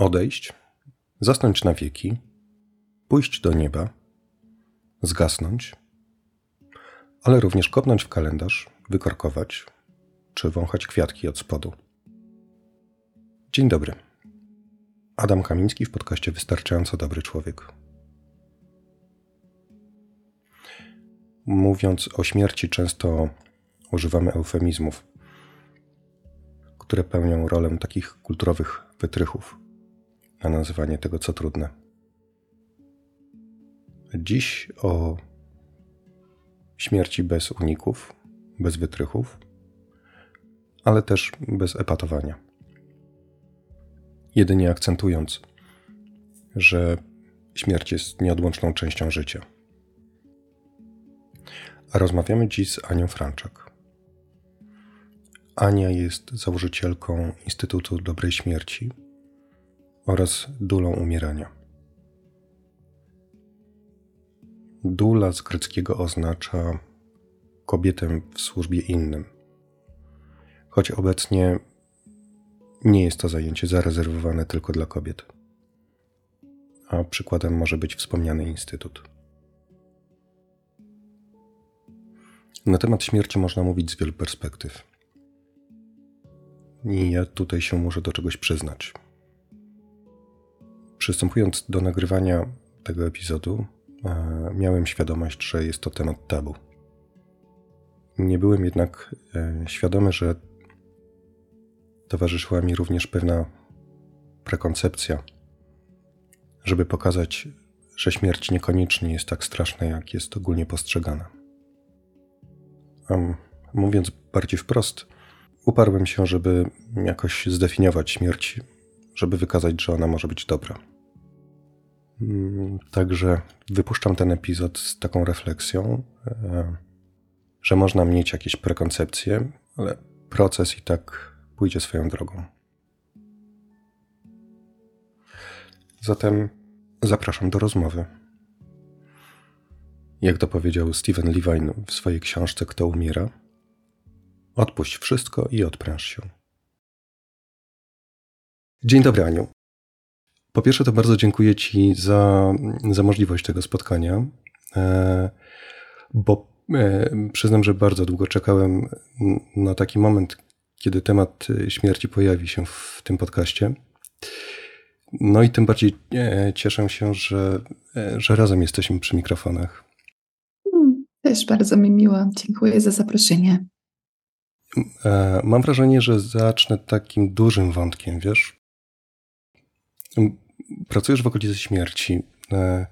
odejść, zasnąć na wieki, pójść do nieba, zgasnąć, ale również kopnąć w kalendarz, wykorkować czy wąchać kwiatki od spodu. Dzień dobry. Adam Kamiński w podcaście Wystarczająco Dobry Człowiek. Mówiąc o śmierci, często używamy eufemizmów, które pełnią rolę takich kulturowych wytrychów na nazywanie tego, co trudne. Dziś o śmierci bez uników, bez wytrychów, ale też bez epatowania. Jedynie akcentując, że śmierć jest nieodłączną częścią życia. A rozmawiamy dziś z Anią Franczak. Ania jest założycielką Instytutu Dobrej Śmierci oraz dulą umierania. Dula z greckiego oznacza kobietę w służbie innym. Choć obecnie nie jest to zajęcie zarezerwowane tylko dla kobiet. A przykładem może być wspomniany instytut. Na temat śmierci można mówić z wielu perspektyw. I ja tutaj się muszę do czegoś przyznać. Przystępując do nagrywania tego epizodu, e, miałem świadomość, że jest to temat tabu. Nie byłem jednak e, świadomy, że towarzyszyła mi również pewna prekoncepcja, żeby pokazać, że śmierć niekoniecznie jest tak straszna, jak jest ogólnie postrzegana. Mówiąc bardziej wprost, uparłem się, żeby jakoś zdefiniować śmierć, żeby wykazać, że ona może być dobra. Mm, także wypuszczam ten epizod z taką refleksją, e, że można mieć jakieś prekoncepcje, ale proces i tak pójdzie swoją drogą. Zatem zapraszam do rozmowy. Jak to powiedział Steven Levine w swojej książce Kto umiera, odpuść wszystko i odpręż się. Dzień dobry, Aniu. Po pierwsze, to bardzo dziękuję Ci za, za możliwość tego spotkania, e, bo e, przyznam, że bardzo długo czekałem na taki moment, kiedy temat śmierci pojawi się w tym podcaście. No i tym bardziej e, cieszę się, że, że razem jesteśmy przy mikrofonach. Hmm, też bardzo mi miło. Dziękuję za zaproszenie. Mam wrażenie, że zacznę takim dużym wątkiem, wiesz? Pracujesz w okolicy śmierci, e,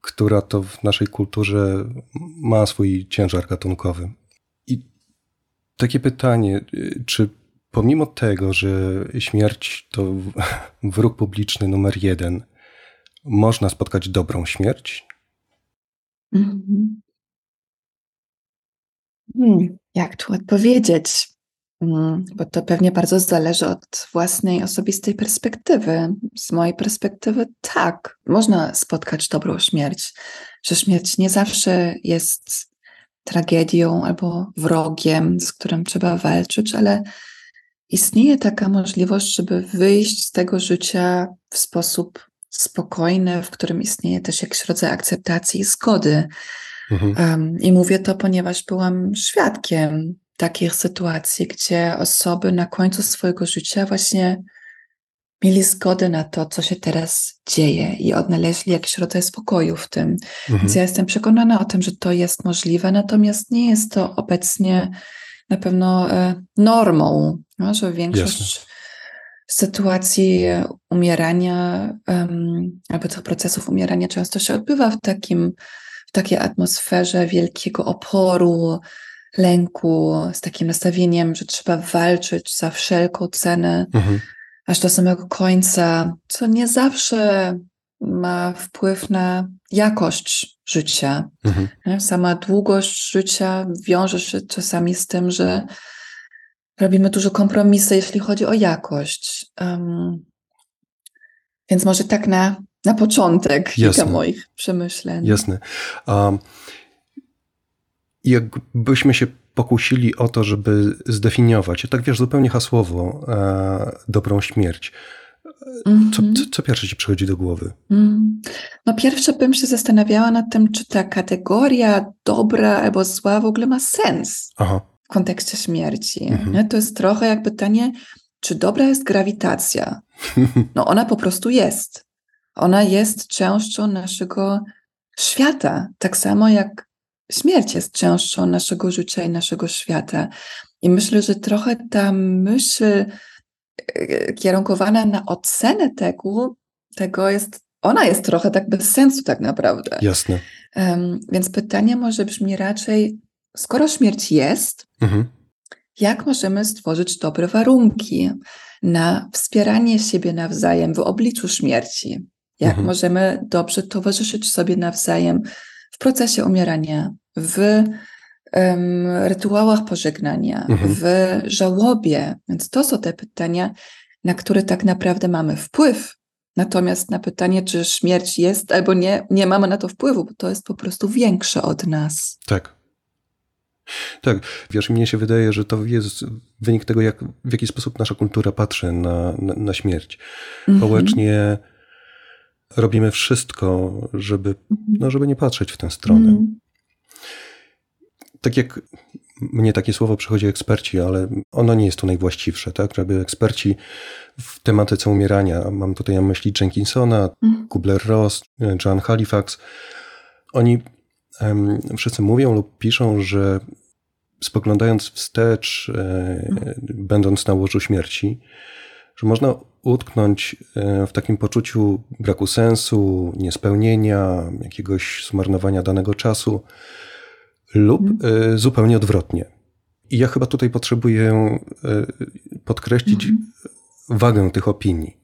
która to w naszej kulturze ma swój ciężar gatunkowy. I takie pytanie, e, czy pomimo tego, że śmierć to wróg publiczny numer jeden, można spotkać dobrą śmierć? Mhm. Hmm, jak tu odpowiedzieć? Mm, bo to pewnie bardzo zależy od własnej osobistej perspektywy. Z mojej perspektywy, tak, można spotkać dobrą śmierć, że śmierć nie zawsze jest tragedią albo wrogiem, z którym trzeba walczyć, ale istnieje taka możliwość, żeby wyjść z tego życia w sposób spokojny, w którym istnieje też jakiś rodzaj akceptacji i zgody. Mhm. Um, I mówię to, ponieważ byłam świadkiem takich sytuacji, gdzie osoby na końcu swojego życia właśnie mieli zgodę na to, co się teraz dzieje i odnaleźli jakiś rodzaj spokoju w tym. Mhm. Więc ja jestem przekonana o tym, że to jest możliwe, natomiast nie jest to obecnie na pewno e, normą, no, że większość Jasne. sytuacji umierania um, albo tych procesów umierania często się odbywa w takim w takiej atmosferze wielkiego oporu, lęku, z takim nastawieniem, że trzeba walczyć za wszelką cenę, mhm. aż do samego końca, co nie zawsze ma wpływ na jakość życia. Mhm. Sama długość życia wiąże się czasami z tym, że robimy dużo kompromisy, jeśli chodzi o jakość. Um, więc może tak na, na początek kilka moich przemyśleń. Jasne. Um, jakbyśmy się pokusili o to, żeby zdefiniować, tak wiesz, zupełnie hasłowo, e, dobrą śmierć, co, co, co, pierwsze ci przychodzi do głowy? Mm. No pierwsze bym się zastanawiała nad tym, czy ta kategoria dobra albo zła w ogóle ma sens Aha. w kontekście śmierci. Mhm. To jest trochę jak pytanie, czy dobra jest grawitacja? No ona po prostu jest. Ona jest częścią naszego świata, tak samo jak śmierć jest częścią naszego życia i naszego świata. I myślę, że trochę ta myśl e, kierunkowana na ocenę tego, tego jest, ona jest trochę tak bez sensu tak naprawdę. Jasne. Um, więc pytanie może brzmi raczej, skoro śmierć jest, mhm. jak możemy stworzyć dobre warunki na wspieranie siebie nawzajem w obliczu śmierci? Jak mhm. możemy dobrze towarzyszyć sobie nawzajem w procesie umierania, w um, rytuałach pożegnania, mhm. w żałobie. Więc to są te pytania, na które tak naprawdę mamy wpływ. Natomiast na pytanie, czy śmierć jest albo nie, nie mamy na to wpływu, bo to jest po prostu większe od nas. Tak. Tak, wiesz, mnie się wydaje, że to jest wynik tego, jak, w jaki sposób nasza kultura patrzy na, na, na śmierć. Mhm. Robimy wszystko, żeby, mhm. no, żeby nie patrzeć w tę stronę. Mhm tak jak mnie takie słowo przychodzi eksperci, ale ono nie jest tu najwłaściwsze, tak? Żeby eksperci w tematyce umierania, mam tutaj na myśli Jenkinsona, mhm. Kubler-Ross, John Halifax, oni um, wszyscy mówią lub piszą, że spoglądając wstecz, e, będąc na łożu śmierci, że można utknąć e, w takim poczuciu braku sensu, niespełnienia, jakiegoś zmarnowania danego czasu, lub mhm. zupełnie odwrotnie. I ja chyba tutaj potrzebuję y, podkreślić mhm. wagę tych opinii.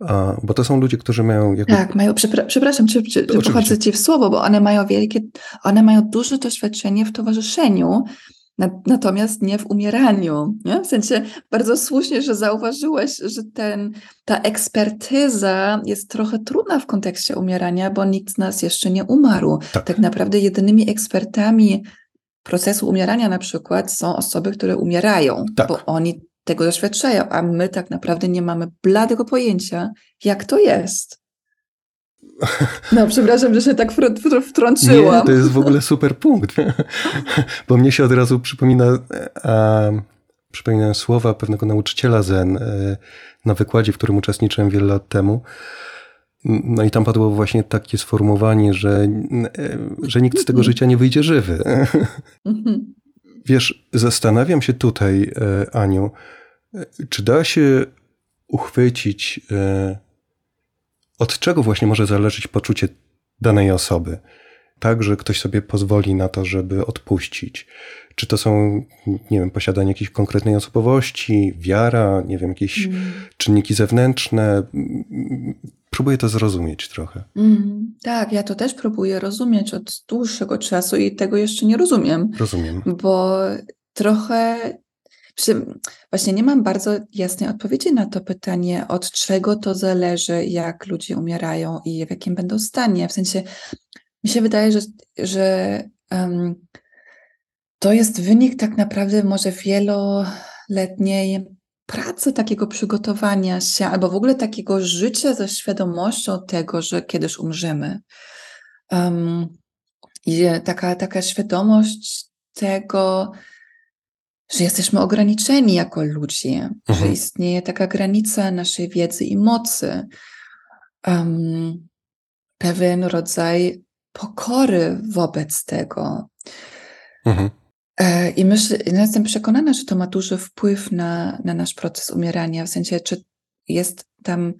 A, bo to są ludzie, którzy mają. Jakby... Tak, mają, przepra przepraszam, czy, czy, czy ci w słowo, bo one mają wielkie, one mają duże doświadczenie w towarzyszeniu Natomiast nie w umieraniu. Nie? W sensie bardzo słusznie, że zauważyłeś, że ten, ta ekspertyza jest trochę trudna w kontekście umierania, bo nikt z nas jeszcze nie umarł. Tak, tak naprawdę jedynymi ekspertami procesu umierania na przykład są osoby, które umierają, tak. bo oni tego doświadczają, a my tak naprawdę nie mamy bladego pojęcia, jak to jest. No, przepraszam, że się tak wtrąciłam. Nie, to jest w ogóle super punkt, bo mnie się od razu przypomina, a, przypomina słowa pewnego nauczyciela Zen e, na wykładzie, w którym uczestniczyłem wiele lat temu. No i tam padło właśnie takie sformułowanie, że, e, że nikt z tego życia nie wyjdzie żywy. Wiesz, zastanawiam się tutaj, e, Aniu, czy da się uchwycić od czego właśnie może zależeć poczucie danej osoby? Tak, że ktoś sobie pozwoli na to, żeby odpuścić. Czy to są, nie wiem, posiadanie jakiejś konkretnej osobowości, wiara, nie wiem, jakieś mm. czynniki zewnętrzne. Próbuję to zrozumieć trochę. Mm, tak, ja to też próbuję rozumieć od dłuższego czasu i tego jeszcze nie rozumiem. Rozumiem. Bo trochę Właśnie nie mam bardzo jasnej odpowiedzi na to pytanie, od czego to zależy, jak ludzie umierają i w jakim będą stanie. W sensie, mi się wydaje, że, że um, to jest wynik tak naprawdę może wieloletniej pracy, takiego przygotowania się, albo w ogóle takiego życia ze świadomością tego, że kiedyś umrzemy. Um, I taka, taka świadomość tego, że jesteśmy ograniczeni jako ludzie, mhm. że istnieje taka granica naszej wiedzy i mocy. Um, pewien rodzaj pokory wobec tego. Mhm. E, I myślę, jestem przekonana, że to ma duży wpływ na, na nasz proces umierania, w sensie, czy jest tam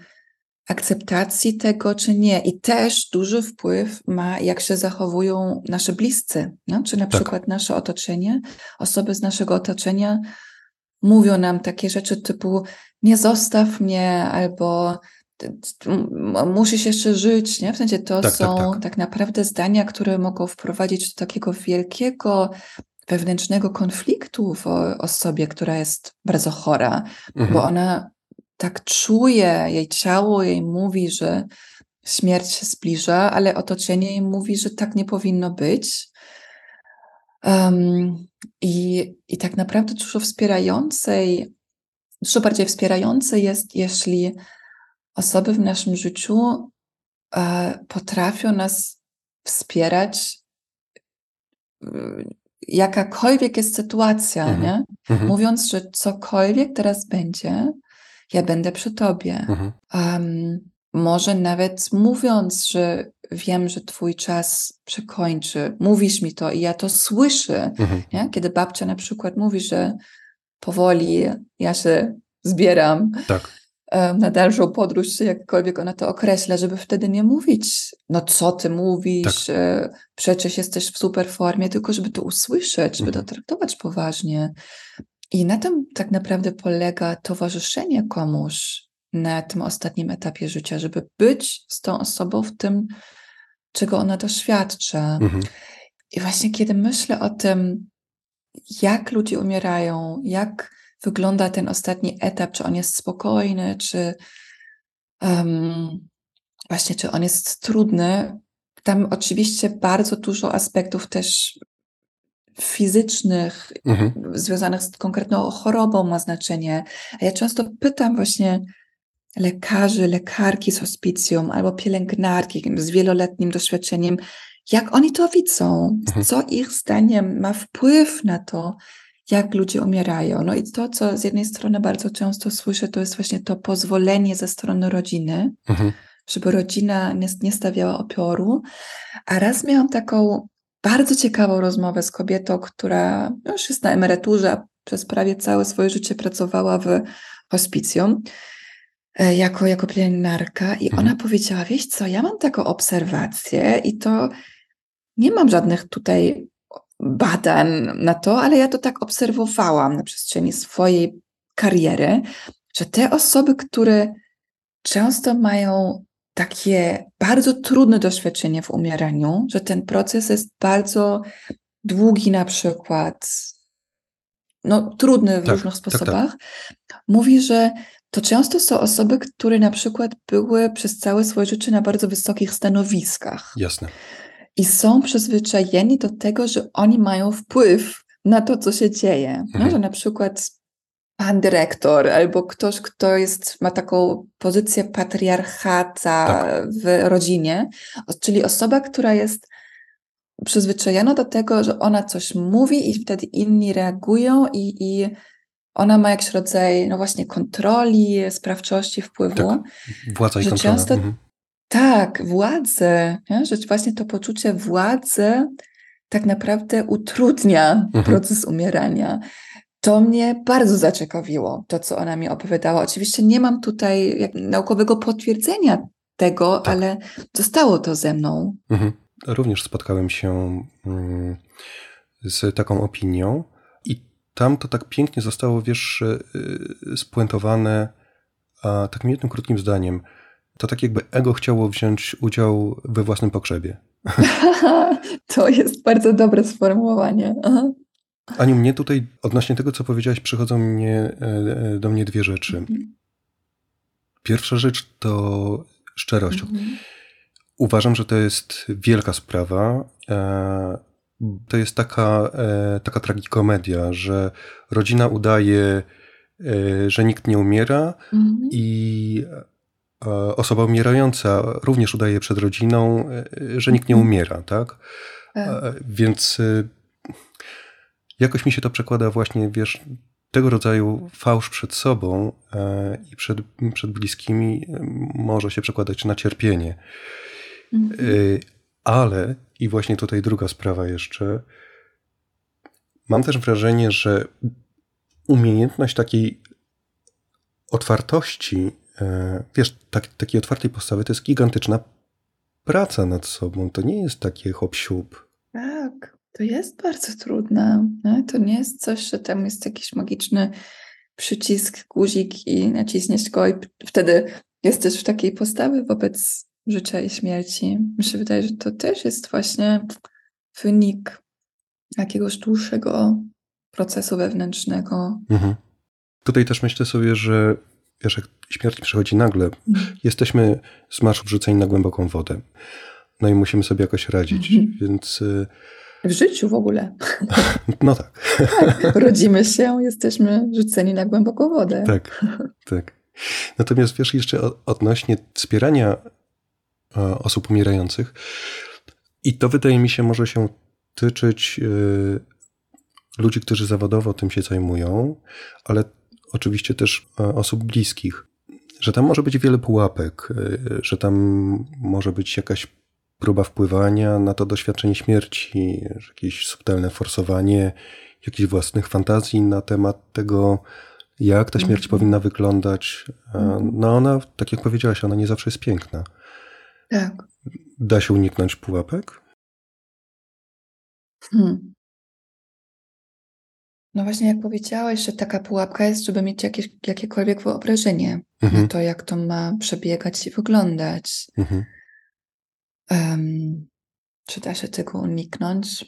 akceptacji tego, czy nie. I też duży wpływ ma, jak się zachowują nasze bliscy, no? czy na tak. przykład nasze otoczenie. Osoby z naszego otoczenia mówią nam takie rzeczy typu nie zostaw mnie, albo musisz jeszcze żyć, nie? W sensie to tak, tak są tak, tak. tak naprawdę zdania, które mogą wprowadzić do takiego wielkiego wewnętrznego konfliktu w osobie, która jest bardzo chora, mhm. bo ona tak czuje, jej ciało jej mówi, że śmierć się zbliża, ale otoczenie jej mówi, że tak nie powinno być. Um, i, I tak naprawdę dużo wspierającej, dużo bardziej wspierające jest, jeśli osoby w naszym życiu e, potrafią nas wspierać, jakakolwiek jest sytuacja, mhm. nie? Mhm. Mówiąc, że cokolwiek teraz będzie, ja będę przy tobie. Mhm. Um, może nawet mówiąc, że wiem, że twój czas przekończy, mówisz mi to i ja to słyszę. Mhm. Nie? Kiedy babcia na przykład mówi, że powoli ja się zbieram tak. na dalszą podróż, czy jakkolwiek ona to określa, żeby wtedy nie mówić, no co ty mówisz, tak. E, przecież jesteś w super formie, tylko żeby to usłyszeć, żeby mhm. to traktować poważnie. I na tym tak naprawdę polega towarzyszenie komuś na tym ostatnim etapie życia, żeby być z tą osobą w tym, czego ona doświadcza. Mhm. I właśnie kiedy myślę o tym, jak ludzie umierają, jak wygląda ten ostatni etap, czy on jest spokojny, czy um, właśnie, czy on jest trudny. Tam oczywiście bardzo dużo aspektów też fizycznych, mhm. związanych z konkretną chorobą ma znaczenie. A ja często pytam właśnie lekarzy, lekarki z hospicjum albo pielęgniarki z wieloletnim doświadczeniem, jak oni to widzą, mhm. co ich zdaniem ma wpływ na to, jak ludzie umierają. No i to, co z jednej strony bardzo często słyszę, to jest właśnie to pozwolenie ze strony rodziny, mhm. żeby rodzina nie, nie stawiała opioru. A raz miałam taką bardzo ciekawą rozmowę z kobietą, która już jest na emeryturze, a przez prawie całe swoje życie pracowała w hospicjum e, jako, jako pielęgniarka i mhm. ona powiedziała, wieś co, ja mam taką obserwację i to nie mam żadnych tutaj badań na to, ale ja to tak obserwowałam na przestrzeni swojej kariery, że te osoby, które często mają takie bardzo trudne doświadczenie w umieraniu, że ten proces jest bardzo długi na przykład, no trudny w tak, różnych sposobach, tak, tak. mówi, że to często są osoby, które na przykład były przez całe swoje życie na bardzo wysokich stanowiskach. Jasne. I są przyzwyczajeni do tego, że oni mają wpływ na to, co się dzieje. Mhm. No, że na przykład pan dyrektor albo ktoś, kto jest, ma taką pozycję patriarchata tak. w rodzinie, czyli osoba, która jest przyzwyczajona do tego, że ona coś mówi i wtedy inni reagują i, i ona ma jakiś rodzaj, no właśnie, kontroli, sprawczości, wpływu. Tak. Władza i że kontrola. Często, mhm. Tak, władzę, nie? że właśnie to poczucie władzy tak naprawdę utrudnia mhm. proces umierania. To mnie bardzo zaciekawiło, to co ona mi opowiadała. Oczywiście nie mam tutaj naukowego potwierdzenia tego, tak. ale zostało to ze mną. Mhm. Również spotkałem się mm, z taką opinią i tam to tak pięknie zostało, wiesz, y, spuentowane takim jednym krótkim zdaniem. To tak jakby ego chciało wziąć udział we własnym pogrzebie. to jest bardzo dobre sformułowanie. Aha. Aniu, mnie tutaj odnośnie tego, co powiedziałaś, przychodzą mnie, e, e, do mnie dwie rzeczy. Mhm. Pierwsza rzecz to szczerość. Mhm. Uważam, że to jest wielka sprawa. E, to jest taka, taka tragikomedia, że rodzina udaje, że nikt nie umiera mhm. i osoba umierająca również udaje przed rodziną, że nikt nie umiera, tak? tak. Więc jakoś mi się to przekłada właśnie, wiesz, tego rodzaju fałsz przed sobą e, i przed, przed bliskimi e, może się przekładać na cierpienie. Mhm. E, ale, i właśnie tutaj druga sprawa jeszcze, mam też wrażenie, że umiejętność takiej otwartości, wiesz, tak, takiej otwartej postawy to jest gigantyczna praca nad sobą. To nie jest takie hop -siup. Tak. To jest bardzo trudne. Nie? To nie jest coś, że tam jest jakiś magiczny przycisk, guzik i naciśniesz go i wtedy jesteś w takiej postawie wobec życia i śmierci. Mi się wydaje, że to też jest właśnie wynik jakiegoś dłuższego procesu wewnętrznego. Mhm. Tutaj też myślę sobie, że wiesz, jak śmierć przychodzi nagle, mhm. jesteśmy z marszu wrzuceni na głęboką wodę. No i musimy sobie jakoś radzić, mhm. więc y, w życiu w ogóle. No tak. tak. Rodzimy się, jesteśmy rzuceni na głęboką wodę. Tak, tak. Natomiast wiesz, jeszcze odnośnie wspierania e, osób umierających, i to wydaje mi się może się tyczyć e, ludzi, którzy zawodowo tym się zajmują, ale oczywiście też e, osób bliskich, że tam może być wiele pułapek, że tam może być jakaś próba wpływania na to doświadczenie śmierci, jakieś subtelne forsowanie jakichś własnych fantazji na temat tego, jak ta śmierć mm. powinna wyglądać. Mm. No ona, tak jak powiedziałaś, ona nie zawsze jest piękna. Tak. Da się uniknąć pułapek? Hmm. No właśnie, jak powiedziałeś, że taka pułapka jest, żeby mieć jakieś, jakiekolwiek wyobrażenie mhm. na to, jak to ma przebiegać i wyglądać. Mhm. Um, czy da się tego uniknąć?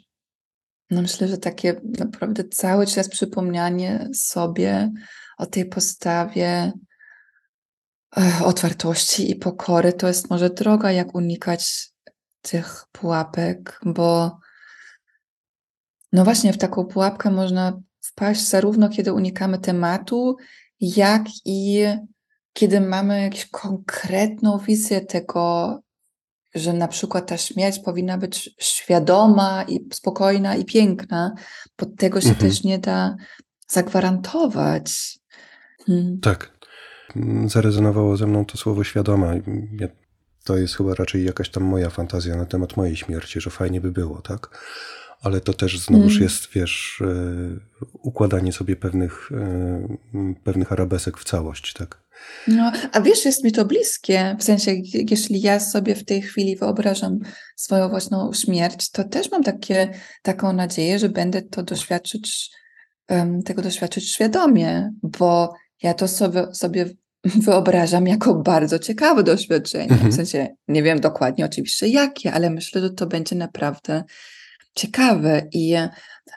No myślę, że takie naprawdę cały czas przypomnianie sobie o tej postawie otwartości i pokory to jest może droga, jak unikać tych pułapek, bo no właśnie w taką pułapkę można wpaść zarówno kiedy unikamy tematu, jak i kiedy mamy jakąś konkretną wizję tego, że na przykład ta śmierć powinna być świadoma i spokojna i piękna, bo tego się mhm. też nie da zagwarantować. Hmm. Tak. Zarezonowało ze mną to słowo świadoma. Ja, to jest chyba raczej jakaś tam moja fantazja na temat mojej śmierci, że fajnie by było, tak? Ale to też znowuż hmm. jest, wiesz, e, układanie sobie pewnych, e, pewnych arabesek w całość, tak? No, a wiesz, jest mi to bliskie, w sensie, jeśli ja sobie w tej chwili wyobrażam swoją własną śmierć, to też mam takie, taką nadzieję, że będę to doświadczyć, um, tego doświadczyć świadomie, bo ja to sobie, sobie wyobrażam jako bardzo ciekawe doświadczenie. Mhm. W sensie, nie wiem dokładnie oczywiście jakie, ale myślę, że to będzie naprawdę ciekawe. I,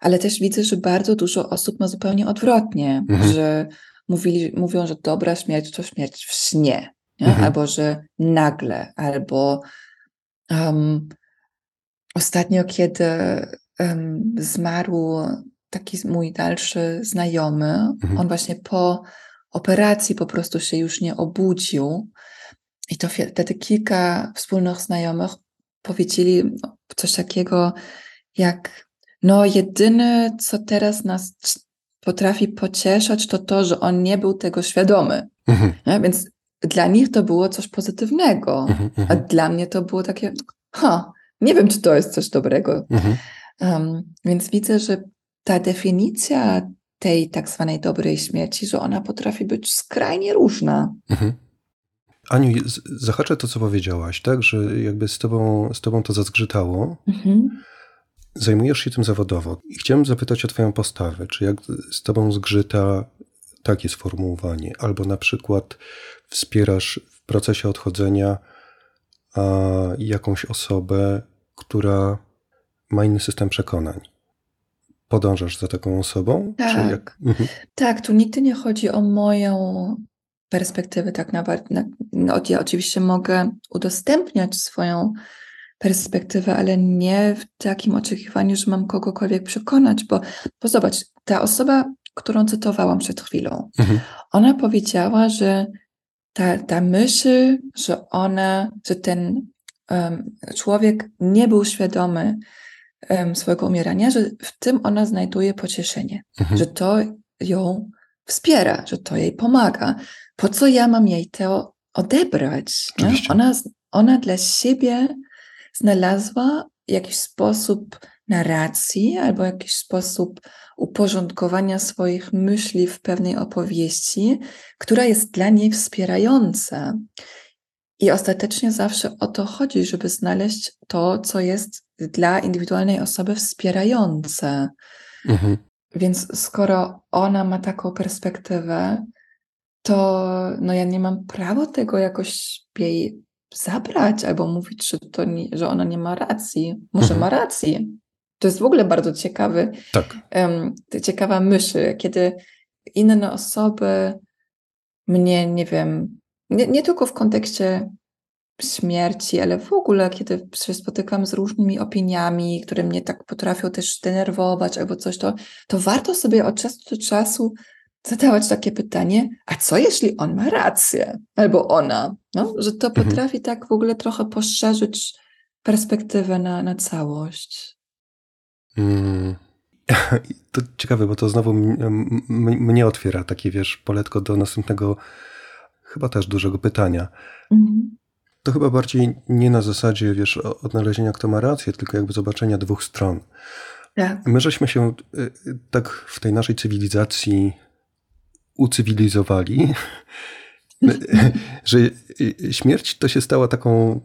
ale też widzę, że bardzo dużo osób ma zupełnie odwrotnie, mhm. że mówili, mówią, że dobra śmierć to śmierć w śnie, mhm. albo że nagle, albo um, ostatnio, kiedy um, zmarł taki mój dalszy znajomy, mhm. on właśnie po operacji po prostu się już nie obudził. I to wtedy kilka wspólnych znajomych powiedzieli coś takiego, jak no jedyne, co teraz nas potrafi pocieszać, to to, że on nie był tego świadomy. Mhm. Więc dla nich to było coś pozytywnego, mhm, a mhm. dla mnie to było takie, ha, nie wiem, czy to jest coś dobrego. Um, więc widzę, że ta definicja tej tak zwanej dobrej śmierci, że ona potrafi być skrajnie różna. Aniu, zahaczę to, co powiedziałaś, tak, że jakby z tobą, z tobą to zazgrzytało. Mhm. Zajmujesz się tym zawodowo i chciałem zapytać o Twoją postawę. Czy jak z Tobą zgrzyta takie sformułowanie, albo na przykład wspierasz w procesie odchodzenia jakąś osobę, która ma inny system przekonań? Podążasz za taką osobą? Tak, mhm. tak tu nigdy nie chodzi o moją perspektywę, tak naprawdę. No, ja oczywiście mogę udostępniać swoją perspektywę, ale nie w takim oczekiwaniu, że mam kogokolwiek przekonać, bo, bo zobacz, ta osoba, którą cytowałam przed chwilą, mhm. ona powiedziała, że ta, ta myśl, że ona, że ten um, człowiek nie był świadomy um, swojego umierania, że w tym ona znajduje pocieszenie, mhm. że to ją wspiera, że to jej pomaga. Po co ja mam jej to odebrać? Ona, ona dla siebie znalazła jakiś sposób narracji albo jakiś sposób uporządkowania swoich myśli w pewnej opowieści, która jest dla niej wspierająca. I ostatecznie zawsze o to chodzi, żeby znaleźć to, co jest dla indywidualnej osoby wspierające. Mhm. Więc skoro ona ma taką perspektywę, to no ja nie mam prawa tego jakoś jej zabrać albo mówić, że, to nie, że ona nie ma racji. Może mhm. ma rację. To jest w ogóle bardzo ciekawy, tak. um, ciekawa myśl, kiedy inne osoby mnie, nie wiem, nie, nie tylko w kontekście śmierci, ale w ogóle, kiedy się spotykam z różnymi opiniami, które mnie tak potrafią też denerwować albo coś, to, to warto sobie od czasu do czasu zadawać takie pytanie, a co jeśli on ma rację, albo ona, no? że to Mhm. potrafi tak w ogóle trochę poszerzyć perspektywę na, na całość. Mm. To ciekawe, bo to znowu mnie otwiera takie, wiesz, poletko do następnego, chyba też dużego pytania. Mhm. To chyba bardziej nie na zasadzie, wiesz, odnalezienia, kto ma rację, tylko jakby zobaczenia dwóch stron. Tak. My żeśmy się y, y, tak w tej naszej cywilizacji ucywilizowali, że śmierć to się stała taką,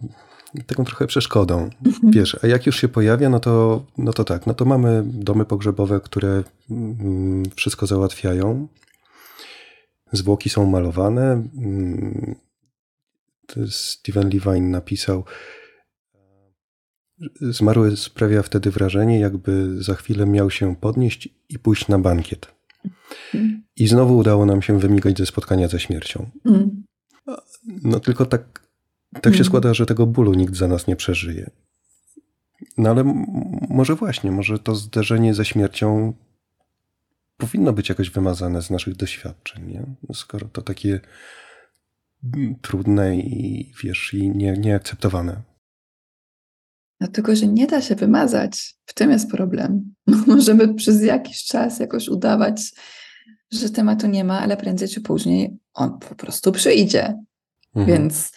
taką trochę przeszkodą. Wiesz, a jak już się pojawia, no to, no to tak, no to mamy domy pogrzebowe, które mm, wszystko załatwiają. Zwłoki są malowane. Mm, Steven Levine napisał, zmarły sprawia wtedy wrażenie, jakby za chwilę miał się podnieść i pójść na bankiet. I znowu udało nam się wymigać ze spotkania ze śmiercią. Mm. No tylko tak, tak się Mhm. składa, że tego bólu nikt za nas nie przeżyje. No ale może właśnie, może to zderzenie ze śmiercią powinno być jakoś wymazane z naszych doświadczeń, nie? Skoro to takie mm, trudne i wiesz, i nie, nieakceptowane. Tylko, że nie da się wymazać. W tym jest problem. Możemy przez jakiś czas jakoś udawać, że tematu nie ma, ale prędzej czy później on po prostu przyjdzie. Mhm. Więc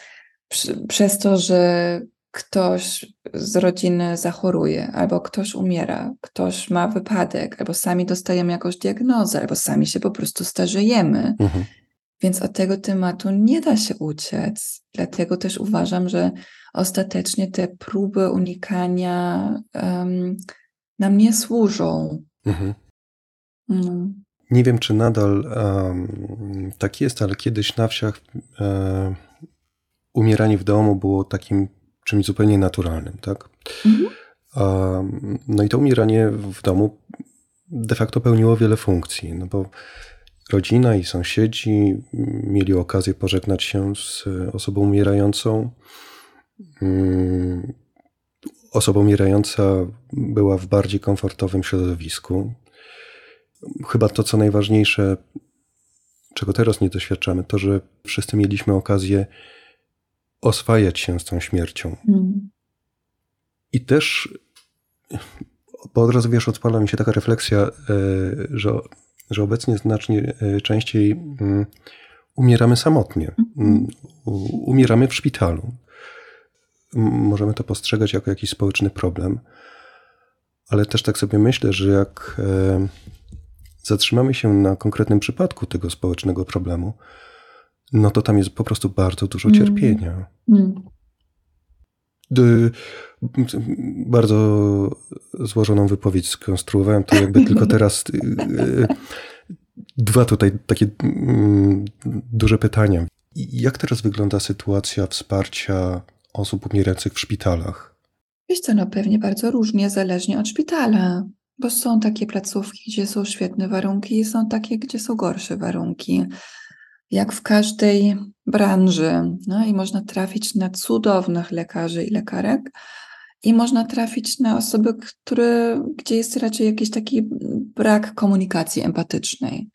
przy, przez to, że ktoś z rodziny zachoruje, albo ktoś umiera, ktoś ma wypadek, albo sami dostajemy jakąś diagnozę, albo sami się po prostu starzejemy. Mhm. Więc od tego tematu nie da się uciec. Dlatego też uważam, że ostatecznie te próby unikania em, nam nie służą. Mhm. Mm. Nie wiem, czy nadal em, tak jest, ale kiedyś na wsiach e, umieranie w domu było takim czymś zupełnie naturalnym, tak? Mhm. Um, no i to umieranie w domu de facto pełniło wiele funkcji, no bo rodzina i sąsiedzi mieli okazję pożegnać się z osobą umierającą. Mm, Osoba umierająca była w bardziej komfortowym środowisku. Chyba to, co najważniejsze, czego teraz nie doświadczamy, to, że wszyscy mieliśmy okazję oswajać się z tą śmiercią. Mm. I też, bo od razu wiesz, odpala mi się taka refleksja, e, że, że obecnie znacznie e, częściej mm, umieramy samotnie. Mm, Umieramy w szpitalu. Możemy to postrzegać jako jakiś społeczny problem, ale też tak sobie myślę, że jak e, zatrzymamy się na konkretnym przypadku tego społecznego problemu, no to tam jest po prostu bardzo dużo Mm. cierpienia. Mm. Bardzo złożoną wypowiedź skonstruowałem, to jakby tylko teraz y, y, dwa tutaj takie mm, duże pytania. Jak teraz wygląda sytuacja wsparcia osób umierających w szpitalach? Wiesz co, no pewnie bardzo różnie, zależnie od szpitala, bo są takie placówki, gdzie są świetne warunki i są takie, gdzie są gorsze warunki. Jak w każdej branży. No i można trafić na cudownych lekarzy i lekarek i można trafić na osoby, które, gdzie jest raczej jakiś taki brak komunikacji empatycznej.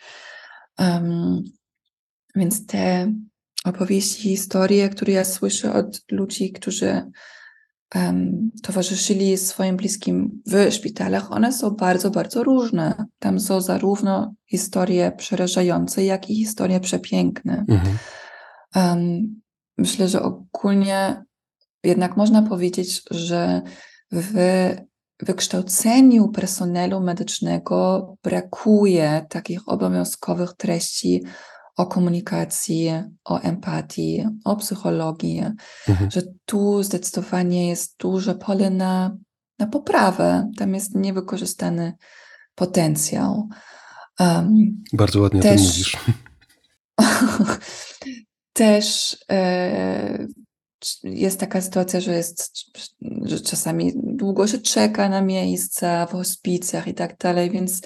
Um, więc te opowieści, historie, które ja słyszę od ludzi, którzy um, towarzyszyli swoim bliskim w szpitalach, one są bardzo, bardzo różne. Tam są zarówno historie przerażające, jak i historie przepiękne. Mhm. Um, myślę, że ogólnie jednak można powiedzieć, że w wykształceniu personelu medycznego brakuje takich obowiązkowych treści o komunikacji, o empatii, o psychologii, Mhm. że tu zdecydowanie jest duże pole na, na poprawę. Tam jest niewykorzystany potencjał. Um, Bardzo ładnie o Też- tym mówisz. też e, jest taka sytuacja, że jest, że czasami długo się czeka na miejsca w hospicjach i tak dalej, więc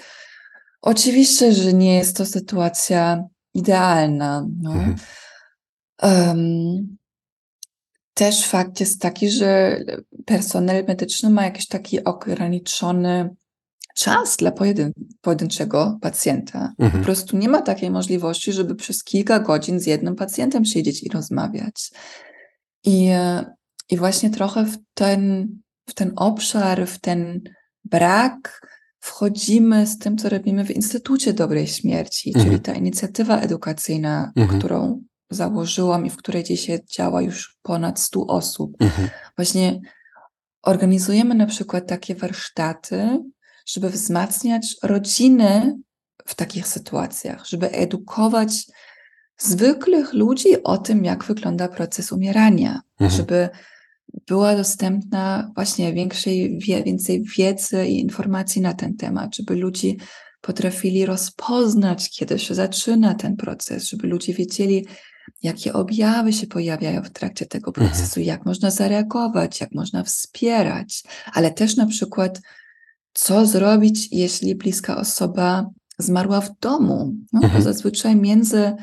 oczywiście, że nie jest to sytuacja idealna. No. Mhm. Em, też fakt jest taki, że personel medyczny ma jakiś taki ograniczony czas dla pojedyn pojedynczego pacjenta. Mhm. Po prostu nie ma takiej możliwości, żeby przez kilka godzin z jednym pacjentem siedzieć i rozmawiać. I, i właśnie trochę w ten, w ten obszar, w ten brak wchodzimy z tym, co robimy w Instytucie Dobrej Śmierci, mhm. czyli ta inicjatywa edukacyjna, mhm. którą założyłam i w której dzisiaj działa już ponad 100 osób. Mhm. Właśnie organizujemy na przykład takie warsztaty, żeby wzmacniać rodziny w takich sytuacjach, żeby edukować zwykłych ludzi o tym, jak wygląda proces umierania, mhm. żeby była dostępna właśnie większej, więcej wiedzy i informacji na ten temat, żeby ludzie potrafili rozpoznać, kiedy się zaczyna ten proces, żeby ludzie wiedzieli, jakie objawy się pojawiają w trakcie tego mhm. procesu, mhm. jak można zareagować, jak można wspierać, ale też na przykład, co zrobić, jeśli bliska osoba zmarła w domu. No, mhm. Zazwyczaj między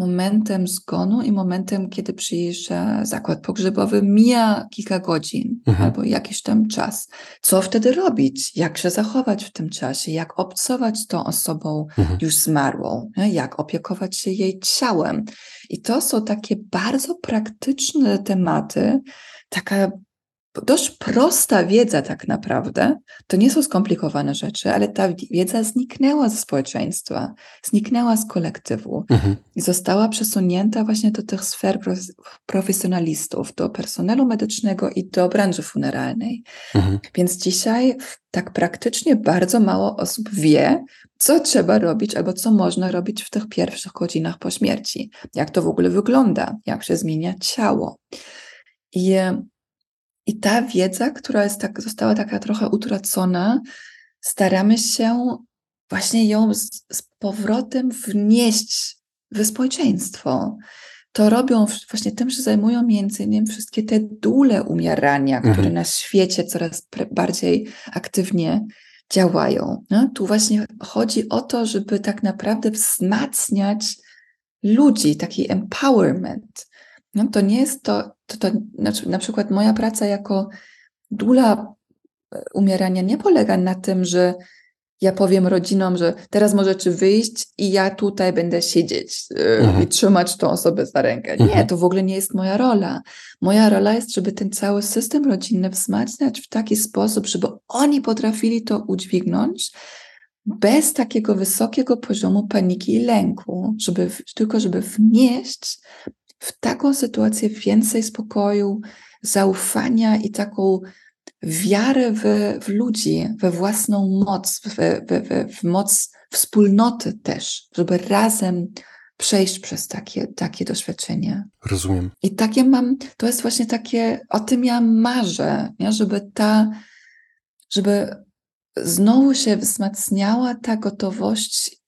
momentem zgonu i momentem, kiedy przyjeżdża zakład pogrzebowy, mija kilka godzin mhm. albo jakiś tam czas. Co wtedy robić? Jak się zachować w tym czasie? Jak obcować z tą osobą mhm. już zmarłą? Jak opiekować się jej ciałem? I to są takie bardzo praktyczne tematy, taka dość prosta wiedza tak naprawdę. To nie są skomplikowane rzeczy, ale ta wiedza zniknęła ze społeczeństwa, zniknęła z kolektywu mhm. i została przesunięta właśnie do tych sfer profesjonalistów, do personelu medycznego i do branży funeralnej. Mhm. Więc dzisiaj tak praktycznie bardzo mało osób wie, co trzeba robić albo co można robić w tych pierwszych godzinach po śmierci. Jak to w ogóle wygląda, jak się zmienia ciało. I i ta wiedza, która jest tak, została taka trochę utracona, staramy się właśnie ją z, z powrotem wnieść w społeczeństwo. To robią właśnie tym, że zajmują między innymi wszystkie te dule umierania, mhm. które na świecie coraz bardziej aktywnie działają. No, tu właśnie chodzi o to, żeby tak naprawdę wzmacniać ludzi, taki empowerment. No, to nie jest to, to, to na przykład moja praca jako dula e, umierania nie polega na tym, że ja powiem rodzinom, że teraz możecie wyjść i ja tutaj będę siedzieć mhm. i trzymać tą osobę za rękę. Nie, mhm. to w ogóle nie jest moja rola. Moja rola jest, żeby ten cały system rodzinny wzmacniać w taki sposób, żeby oni potrafili to udźwignąć bez takiego wysokiego poziomu paniki i lęku, żeby, tylko żeby wnieść w taką sytuację więcej spokoju, zaufania i taką wiarę w, w ludzi, we własną moc, w, w, w moc wspólnoty też, żeby razem przejść przez takie, takie doświadczenie. Rozumiem. I takie mam, to jest właśnie takie, o tym ja marzę, nie? żeby ta, żeby znowu się wzmacniała ta gotowość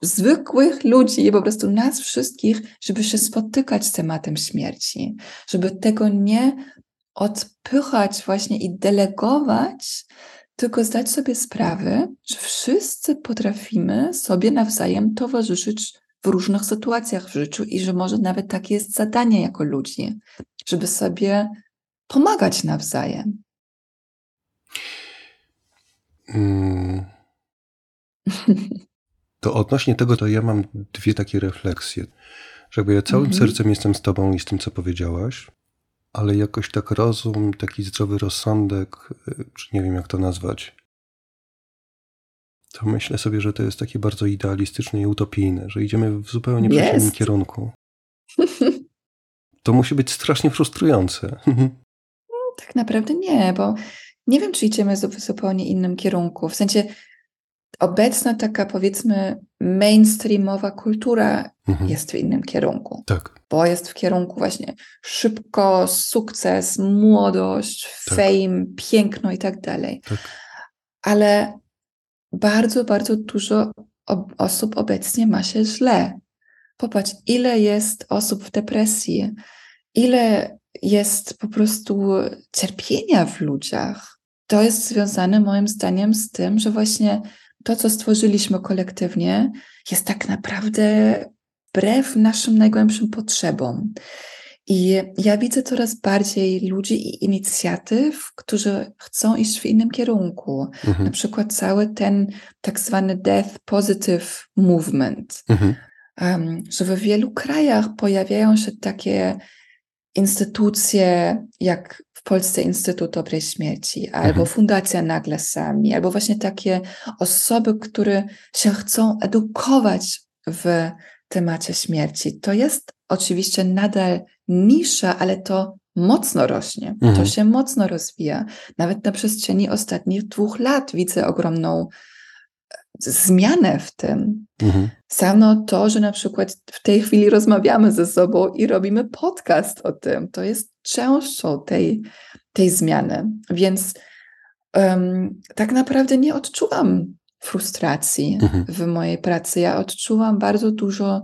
zwykłych ludzi, po prostu nas wszystkich, żeby się spotykać z tematem śmierci, żeby tego nie odpychać właśnie i delegować, tylko zdać sobie sprawę, że wszyscy potrafimy sobie nawzajem towarzyszyć w różnych sytuacjach w życiu i że może nawet takie jest zadanie jako ludzi, żeby sobie pomagać nawzajem. Mm. To odnośnie tego, to ja mam dwie takie refleksje. Że jakby ja całym mhm. sercem jestem z tobą i z tym, co powiedziałaś, ale jakoś tak rozum, taki zdrowy rozsądek, y, czy nie wiem jak to nazwać, to myślę sobie, że to jest takie bardzo idealistyczne i utopijne, że idziemy w zupełnie przeciwnym kierunku. To musi być strasznie frustrujące. tak naprawdę nie, bo nie wiem, czy idziemy w zupełnie innym kierunku. W sensie obecna taka powiedzmy mainstreamowa kultura mhm. jest w innym kierunku. Tak. Bo jest w kierunku właśnie szybko, sukces, młodość, tak. fame, piękno i tak dalej. Tak. Ale bardzo, bardzo dużo osób obecnie ma się źle. Popatrz, ile jest osób w depresji, ile jest po prostu cierpienia w ludziach. To jest związane moim zdaniem z tym, że właśnie to, co stworzyliśmy kolektywnie, jest tak naprawdę wbrew naszym najgłębszym potrzebom. I ja widzę coraz bardziej ludzi i inicjatyw, którzy chcą iść w innym kierunku. Mhm. Na przykład cały ten tak zwany Death Positive Movement. Mhm. Um, że w wielu krajach pojawiają się takie instytucje, jak Polsce Instytut Dobrej Śmierci, albo mhm. Fundacja Nagle Sami, albo właśnie takie osoby, które się chcą edukować w temacie śmierci. To jest oczywiście nadal nisza, ale to mocno rośnie. Mhm. To się mocno rozwija. Nawet na przestrzeni ostatnich dwóch lat widzę ogromną zmianę w tym. Mhm. Samo to, że na przykład w tej chwili rozmawiamy ze sobą i robimy podcast o tym, to jest częścią tej, tej zmiany. Więc um, tak naprawdę nie odczuwam frustracji mhm. w mojej pracy. Ja odczuwam bardzo dużo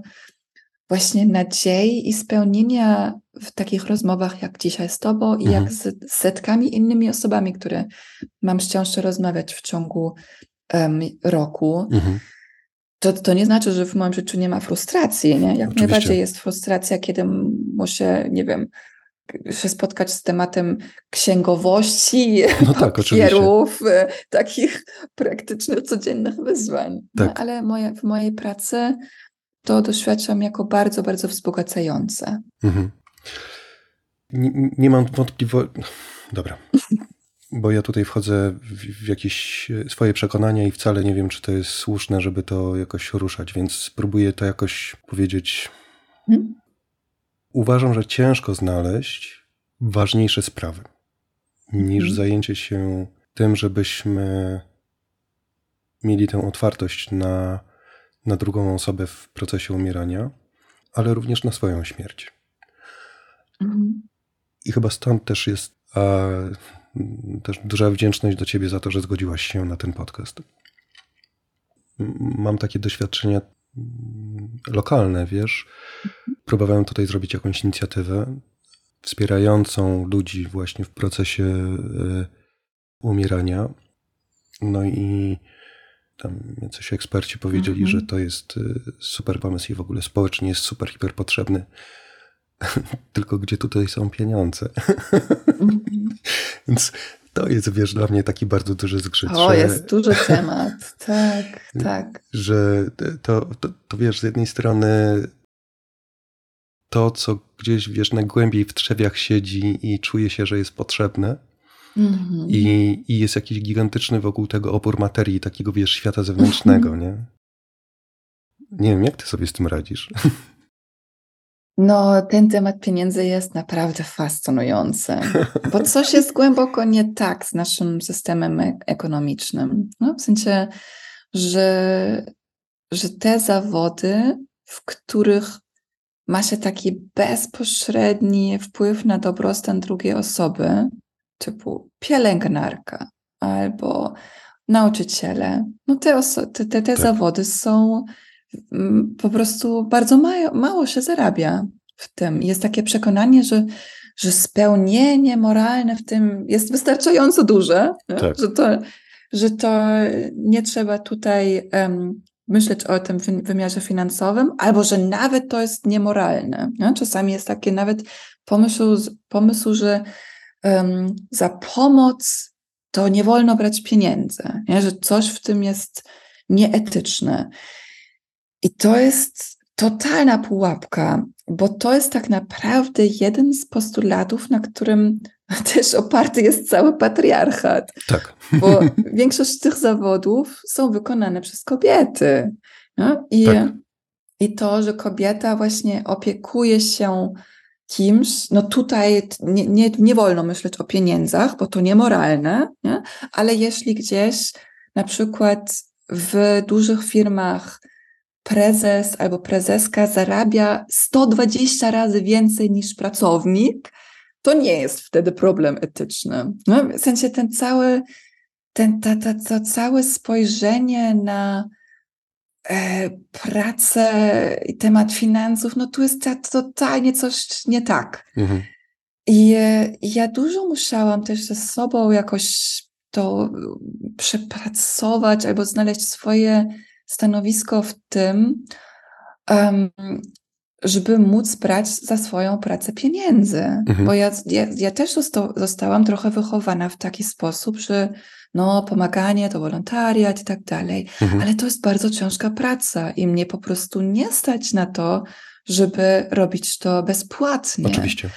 właśnie nadziei i spełnienia w takich rozmowach jak dzisiaj z Tobą i mhm. jak z setkami innymi osobami, które mam szczęście rozmawiać w ciągu um, roku. Mhm. To, to nie znaczy, że w moim życiu nie ma frustracji. Nie? Jak Oczywiście. najbardziej jest frustracja, kiedy muszę, nie wiem, się spotkać z tematem księgowości, no tak, papierów, oczywiście. takich praktycznych, codziennych wyzwań. No, tak. No, ale moje, w mojej pracy to doświadczam jako bardzo, bardzo wzbogacające. Mhm. Nie, nie mam wątpliwości. Dobra. Bo ja tutaj wchodzę w, w, jakieś swoje przekonania i wcale nie wiem, czy to jest słuszne, żeby to jakoś ruszać, więc spróbuję to jakoś powiedzieć. Hmm? Uważam, że ciężko znaleźć ważniejsze sprawy niż hmm. zajęcie się tym, żebyśmy mieli tę otwartość na na drugą osobę w procesie umierania, ale również na swoją śmierć. Mhm. I chyba stąd też jest a, też duża wdzięczność do Ciebie za to, że zgodziłaś się na ten podcast. Mam takie doświadczenia mm, lokalne, wiesz. Próbowałem tutaj zrobić jakąś inicjatywę wspierającą ludzi właśnie w procesie y, umierania. No i tam coś eksperci powiedzieli, mhm. że to jest y, super pomysł i w ogóle społecznie jest super, hiper potrzebny. Tylko gdzie tutaj są pieniądze? Mhm. Więc to jest, wiesz, dla mnie taki bardzo duży zgrzyt. O, że, jest duży temat, tak, tak. Że to, to, to, wiesz, z jednej strony to, co gdzieś, wiesz, najgłębiej w trzewiach siedzi i czuje się, że jest potrzebne, Mhm. I, I jest jakiś gigantyczny wokół tego opór materii, takiego wiesz, świata zewnętrznego, nie? Nie wiem, jak ty sobie z tym radzisz? No, ten temat pieniędzy jest naprawdę fascynujący, bo coś jest głęboko nie tak z naszym systemem ekonomicznym. No, w sensie, że, że te zawody, w których ma się taki bezpośredni wpływ na dobrostan drugiej osoby, typu pielęgniarka albo nauczyciele, no te, te, te, te tak. zawody są po prostu bardzo mało, mało się zarabia w tym. Jest takie przekonanie, że, że spełnienie moralne w tym jest wystarczająco duże, tak. że, to, że to nie trzeba tutaj um, myśleć o tym wymiarze finansowym, albo że nawet to jest niemoralne. Nie? Czasami jest takie nawet pomysł, pomysł że um, za pomoc to nie wolno brać pieniędzy, nie? że coś w tym jest nieetyczne. I to jest totalna pułapka, bo to jest tak naprawdę jeden z postulatów, na którym też oparty jest cały patriarchat. Tak. Bo większość tych zawodów są wykonane przez kobiety. No? I, tak. I to, że kobieta właśnie opiekuje się kimś, no tutaj nie, nie, nie wolno myśleć o pieniądzach, bo to niemoralne, nie? ale jeśli gdzieś na przykład w dużych firmach prezes albo prezeska zarabia 120 razy więcej niż pracownik, to nie jest wtedy problem etyczny. No, w sensie ten cały, ten, ta, ta, to całe spojrzenie na e, pracę i temat finansów, no tu jest totalnie coś nie tak. Mhm. I e, ja dużo musiałam też ze sobą jakoś to przepracować albo znaleźć swoje stanowisko w tym, um, żeby móc brać za swoją pracę pieniędzy. Mhm. Bo ja, ja, ja też zosta zostałam trochę wychowana w taki sposób, że no, pomaganie to wolontariat i tak dalej, mhm. ale to jest bardzo ciężka praca i mnie po prostu nie stać na to, żeby robić to bezpłatnie. Oczywiście.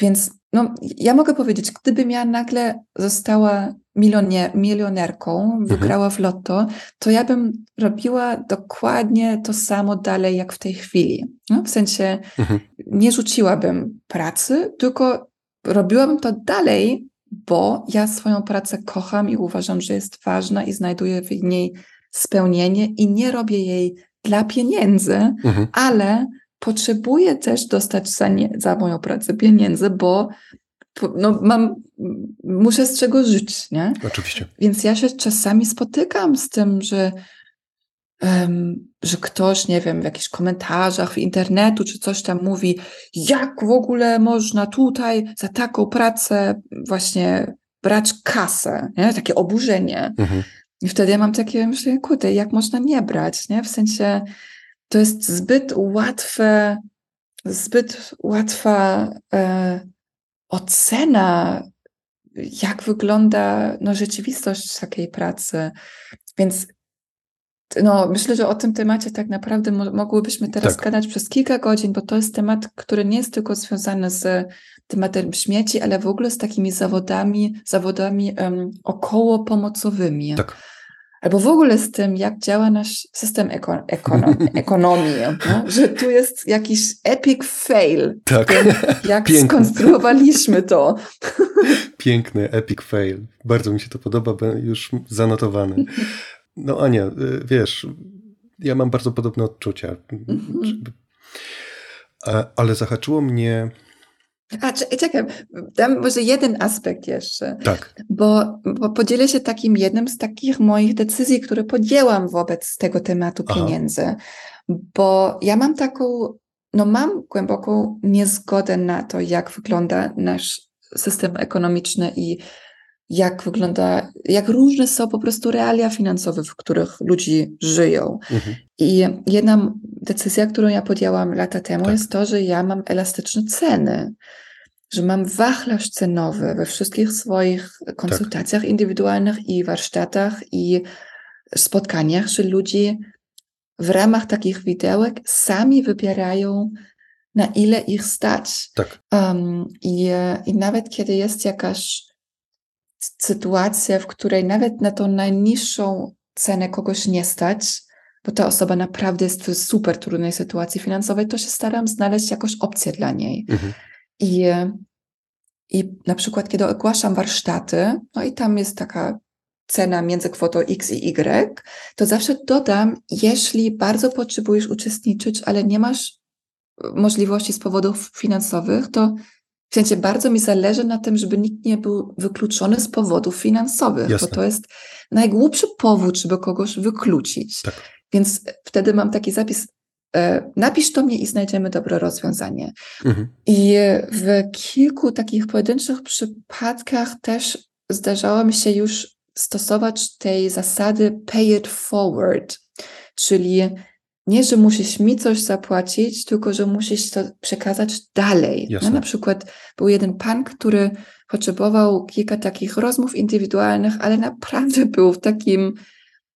Więc no, ja mogę powiedzieć, gdybym ja nagle została milioner, milionerką, mhm. wygrała w lotto, to ja bym robiła dokładnie to samo dalej jak w tej chwili. No, w sensie mhm. nie rzuciłabym pracy, tylko robiłabym to dalej, bo ja swoją pracę kocham i uważam, że jest ważna i znajduję w niej spełnienie i nie robię jej dla pieniędzy, mhm. ale potrzebuję też dostać za, nie, za moją pracę pieniędzy, bo no, mam, muszę z czego żyć, nie? Oczywiście. Więc ja się czasami spotykam z tym, że, um, że ktoś, nie wiem, w jakichś komentarzach w internetu czy coś tam mówi, jak w ogóle można tutaj za taką pracę właśnie brać kasę, nie? Takie oburzenie. Mhm. I wtedy ja mam takie, myślę, kurde, jak można nie brać, nie? W sensie to jest zbyt łatwe, zbyt łatwa e, ocena, jak wygląda no, rzeczywistość takiej pracy. Więc no, myślę, że o tym temacie tak naprawdę mogłybyśmy teraz tak. gadać przez kilka godzin, bo to jest temat, który nie jest tylko związany z tematem śmieci, ale w ogóle z takimi zawodami, zawodami um, około pomocowymi. Tak albo w ogóle z tym, jak działa nasz system eko ekonom ekonomii, no? że tu jest jakiś epic fail. Tak. Tym, jak Piękny. skonstruowaliśmy to. Piękny epic fail. Bardzo mi się to podoba, już zanotowany. No Ania, y, wiesz, ja mam bardzo podobne odczucia. Mhm. Ale zahaczyło mnie a czekaj, dam może jeden aspekt jeszcze. Tak. Bo, bo podzielę się takim jednym z takich moich decyzji, które podjęłam wobec tego tematu Aha. pieniędzy. Bo ja mam taką, no mam głęboką niezgodę na to, jak wygląda nasz system ekonomiczny i jak wygląda, jak różne są po prostu realia finansowe, w których ludzi żyją. Mhm. I jedna decyzja, którą ja podjęłam lata temu, tak. jest to, że ja mam elastyczne ceny, że mam wachlarz cenowy we wszystkich swoich konsultacjach tak. indywidualnych i warsztatach i spotkaniach, że ludzie w ramach takich widełek sami wybierają, na ile ich stać. Tak. Um, i, I nawet kiedy jest jakaś sytuacja, w której nawet na tą najniższą cenę kogoś nie stać, bo ta osoba naprawdę jest w super trudnej sytuacji finansowej, to się staram znaleźć jakąś opcję dla niej. Mhm. I, I na przykład, kiedy ogłaszam warsztaty, no i tam jest taka cena między kwotą X i Y, to zawsze dodam, jeśli bardzo potrzebujesz uczestniczyć, ale nie masz możliwości z powodów finansowych, to w sensie bardzo mi zależy na tym, żeby nikt nie był wykluczony z powodów finansowych, Jasne. bo to jest najgłupszy powód, żeby kogoś wykluczyć. Tak. Więc wtedy mam taki zapis, e, napisz to mnie i znajdziemy dobre rozwiązanie. Mhm. I w kilku takich pojedynczych przypadkach też zdarzało mi się już stosować tej zasady pay it forward, czyli nie, że musisz mi coś zapłacić, tylko że musisz to przekazać dalej. No, na przykład był jeden pan, który potrzebował kilka takich rozmów indywidualnych, ale naprawdę był w takim,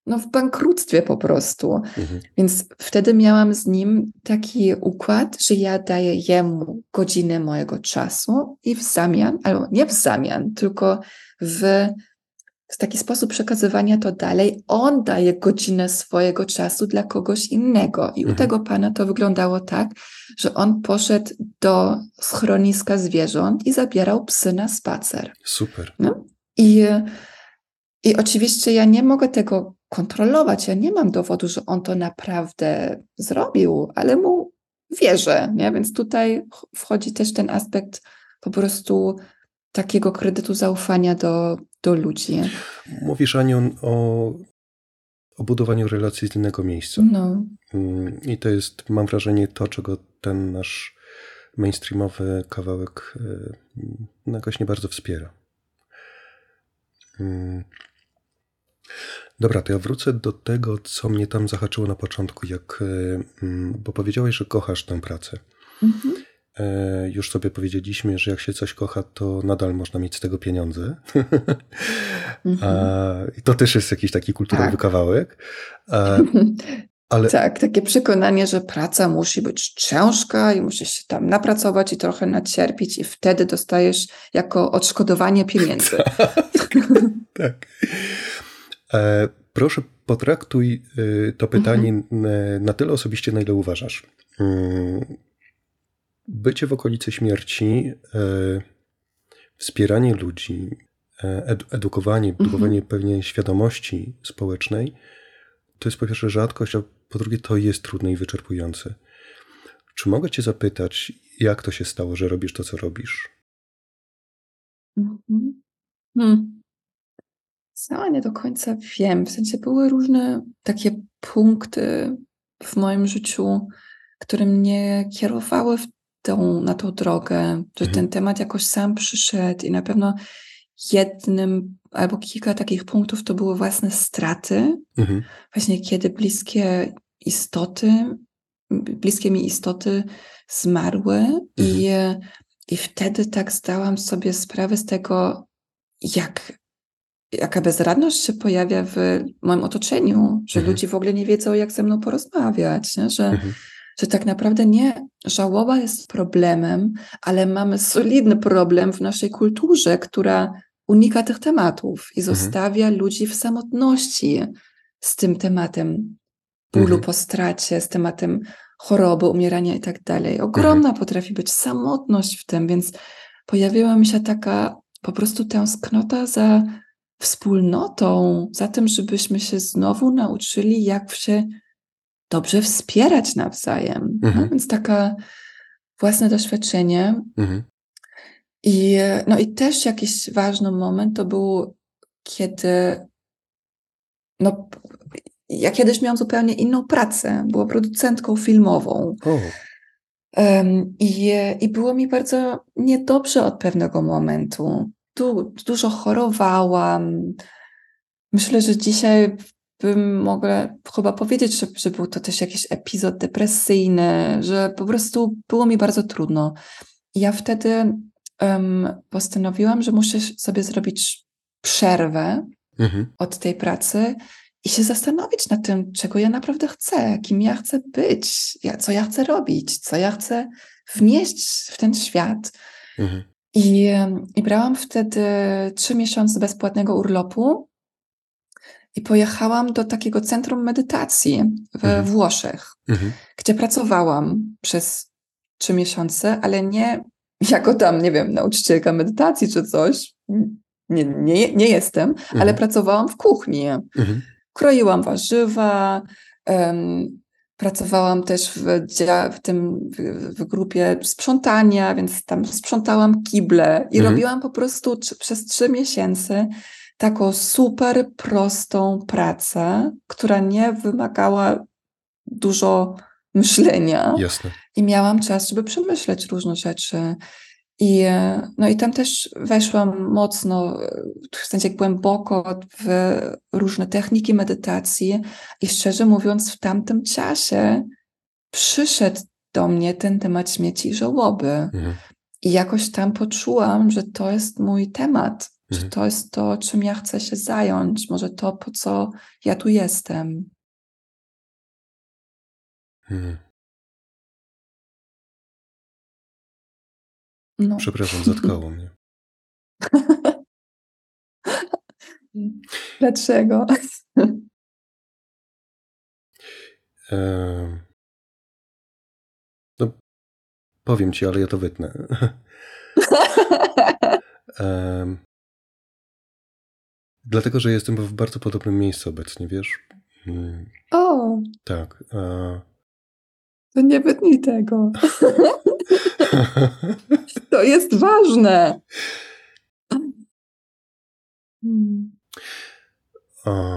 no w bankructwie po prostu. Mhm. Więc wtedy miałam z nim taki układ, że ja daję jemu godzinę mojego czasu i w zamian, albo nie w zamian, tylko w w taki sposób przekazywania to dalej, on daje godzinę swojego czasu dla kogoś innego. I mhm. u tego pana to wyglądało tak, że on poszedł do schroniska zwierząt i zabierał psy na spacer. Super. No? I, I oczywiście ja nie mogę tego kontrolować. Ja nie mam dowodu, że on to naprawdę zrobił, ale mu wierzę. Nie? Więc tutaj wchodzi też ten aspekt po prostu takiego kredytu zaufania do, do ludzi. Mówisz, Aniu, o, o budowaniu relacji z innego miejsca. No. Mm, I to jest, mam wrażenie, to, czego ten nasz mainstreamowy kawałek y, jakoś nie bardzo wspiera. Dobra, to ja wrócę do tego, co mnie tam zahaczyło na początku, jak, mm, bo powiedziałeś, że kochasz tę pracę. Mhm. E, już sobie powiedzieliśmy, że jak się coś kocha, to nadal można mieć z tego pieniądze. Mhm. I to też jest jakiś taki kulturowy tak. kawałek. Ale... Tak, takie przekonanie, że praca musi być ciężka i musisz się tam napracować i trochę nacierpieć i wtedy dostajesz jako odszkodowanie pieniędzy. tak. tak. E, proszę potraktuj e, to pytanie mhm. na tyle osobiście, na ile uważasz. Mm, bycie w okolicy śmierci, e, wspieranie ludzi, e, edukowanie, mhm. budowanie pewnej świadomości społecznej, to jest po pierwsze rzadkość, a po drugie to jest trudne i wyczerpujące. Czy mogę Cię zapytać, jak to się stało, że robisz to, co robisz? Mhm. Hmm. Sama nie do końca wiem. W sensie były różne takie punkty w moim życiu, które mnie kierowały w tą, na tą drogę, że mhm. ten temat jakoś sam przyszedł i na pewno jednym albo kilka takich punktów to były własne straty. Mhm. Właśnie kiedy bliskie istoty, bliskie mi istoty zmarły mhm. i, i wtedy tak zdałam sobie sprawę z tego, jak jaka bezradność się pojawia w moim otoczeniu, że mhm. ludzie w ogóle nie wiedzą, jak ze mną porozmawiać, nie? że mhm że tak naprawdę nie żałoba jest problemem, ale mamy solidny problem w naszej kulturze, która unika tych tematów i mhm. zostawia ludzi w samotności z tym tematem bólu mhm. po stracie, z tematem choroby, umierania i tak dalej. Ogromna mhm. potrafi być samotność w tym, więc pojawiła mi się taka po prostu tęsknota za wspólnotą, za tym, żebyśmy się znowu nauczyli, jak się dobrze wspierać nawzajem. No, mhm. No, więc taka własne doświadczenie. Mhm. I, no i też jakiś ważny moment to był, kiedy no, ja kiedyś miałam zupełnie inną pracę. Była producentką filmową. Um, i, I było mi bardzo niedobrze od pewnego momentu. Du, dużo chorowałam. Myślę, że dzisiaj bym mogła chyba powiedzieć, że, że był to też jakiś epizod depresyjny, że po prostu było mi bardzo trudno. I ja wtedy um, postanowiłam, że muszę sobie zrobić przerwę mhm. od tej pracy i się zastanowić nad tym, czego ja naprawdę chcę, kim ja chcę być, co ja chcę robić, co ja chcę wnieść w ten świat. Mhm. I, I brałam wtedy trzy miesiące bezpłatnego urlopu i pojechałam do takiego centrum medytacji we mhm. Włoszech, mhm. gdzie pracowałam przez trzy miesiące, ale nie jako tam, nie wiem, nauczycielka medytacji czy coś. Nie, nie, nie jestem, mhm. ale pracowałam w kuchni. Mhm. Kroiłam warzywa, um, pracowałam też w, w tym w, w, grupie sprzątania, więc tam sprzątałam kible i mhm. robiłam po prostu przez trzy miesiące taką super prostą pracę, która nie wymagała dużo myślenia. Jasne. I miałam czas, żeby przemyśleć różne rzeczy. I, no i tam też weszłam mocno, w sensie głęboko w różne techniki medytacji i szczerze mówiąc w tamtym czasie przyszedł do mnie ten temat śmieci i żałoby. Mhm. I jakoś tam poczułam, że to jest mój temat, Mhm. Czy to jest to, czym ja chcę się zająć? Może to, po co ja tu jestem? Mhm. No. Przepraszam, zatkało mnie. Dlaczego? no, powiem ci, ale ja to wytnę. Dlatego, że jestem w bardzo podobnym miejscu obecnie, wiesz? Mm. O! Tak. A... To nie wytnij tego. to jest ważne.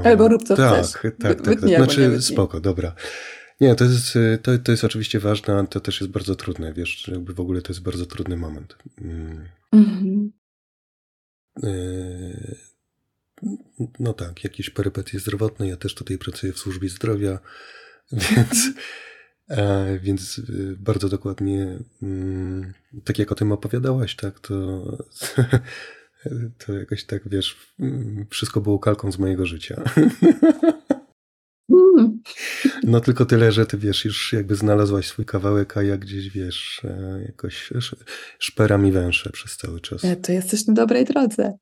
Albo rób co tak, chcesz. Tak, tak, tak. Znaczy, spoko, dobra. Nie, to jest, to, to jest oczywiście ważne, ale to też jest bardzo trudne, wiesz, jakby w ogóle to jest bardzo trudny moment. Mm. Mhm. Y no tak, jakieś perypetie zdrowotne. Ja też tutaj pracuję w służbie zdrowia, więc, e, więc e, bardzo dokładnie, mm, tak jak o tym opowiadałaś, tak, to, to jakoś tak, wiesz, wszystko było kalką z mojego życia. Mm. No tylko tyle, że ty wiesz, już jakby znalazłaś swój kawałek, a ja gdzieś wiesz, e, jakoś szperam i węszę przez cały czas. To jesteś na dobrej drodze.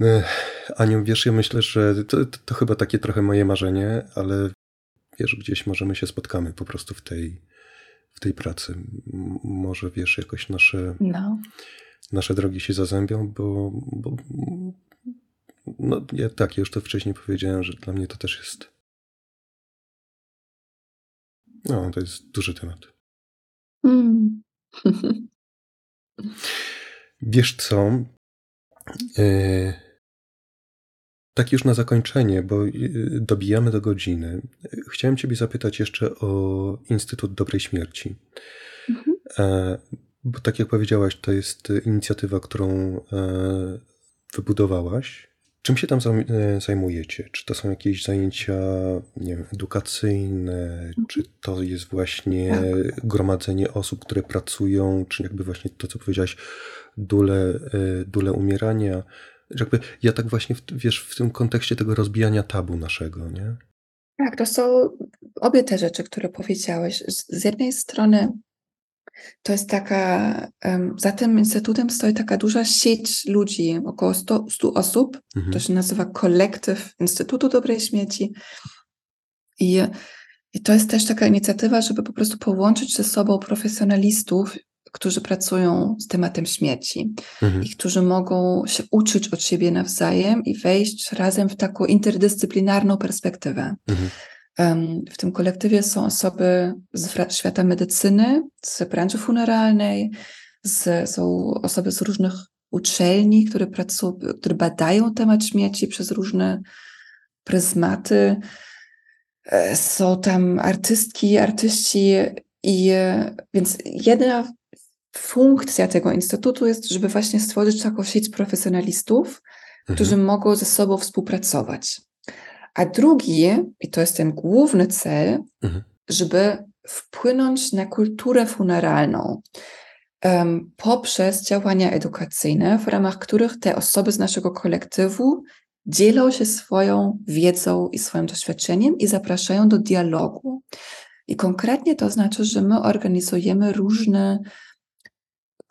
Aniu, wiesz, ja myślę, że to, to, chyba takie trochę moje marzenie, ale wiesz, gdzieś możemy się spotkamy po prostu w tej, w tej pracy. Może wiesz, jakoś nasze, no. nasze drogi się zazębią, bo, bo no ja, tak, ja już to wcześniej powiedziałem, że dla mnie to też jest no, to jest duży temat. Mm. Wiesz co? E, tak już na zakończenie, bo e, dobijamy do godziny. Chciałem Ciebie zapytać jeszcze o Instytut Dobrej Śmierci. Mhm. E, bo tak jak powiedziałaś, to jest inicjatywa, którą wybudowałaś. Czym się tam e, zajmujecie? Czy to są jakieś zajęcia nie wiem, edukacyjne, mhm. czy to jest właśnie tak. gromadzenie osób, które pracują, czy jakby właśnie to, co powiedziałaś, dule, e, dule umierania? Jakby ja tak właśnie, wiesz, w tym kontekście tego rozbijania tabu naszego, nie? Tak, to są obie te rzeczy, które powiedziałeś. Z jednej strony to jest taka, za tym instytutem stoi taka duża sieć ludzi, około 100, 100 osób. Mhm. To się nazywa Kolektyw Instytutu Dobrej Śmieci. I, I to jest też taka inicjatywa, żeby po prostu połączyć ze sobą profesjonalistów, którzy pracują z tematem śmierci mhm. i którzy mogą się uczyć od siebie nawzajem i wejść razem w taką interdyscyplinarną perspektywę. Mhm. W tym kolektywie są osoby z świata medycyny, z branży funeralnej, z, są osoby z różnych uczelni, które, pracują, które badają temat śmierci przez różne pryzmaty. E, są tam artystki, artyści i więc jedna funkcja tego instytutu jest, żeby właśnie stworzyć taką sieć profesjonalistów, mhm. którzy mogą ze sobą współpracować. A drugi, i to jest ten główny cel, mhm. żeby wpłynąć na kulturę funeralną um, poprzez działania edukacyjne, w ramach których te osoby z naszego kolektywu dzielą się swoją wiedzą i swoim doświadczeniem i zapraszają do dialogu. I konkretnie to znaczy, że my organizujemy różne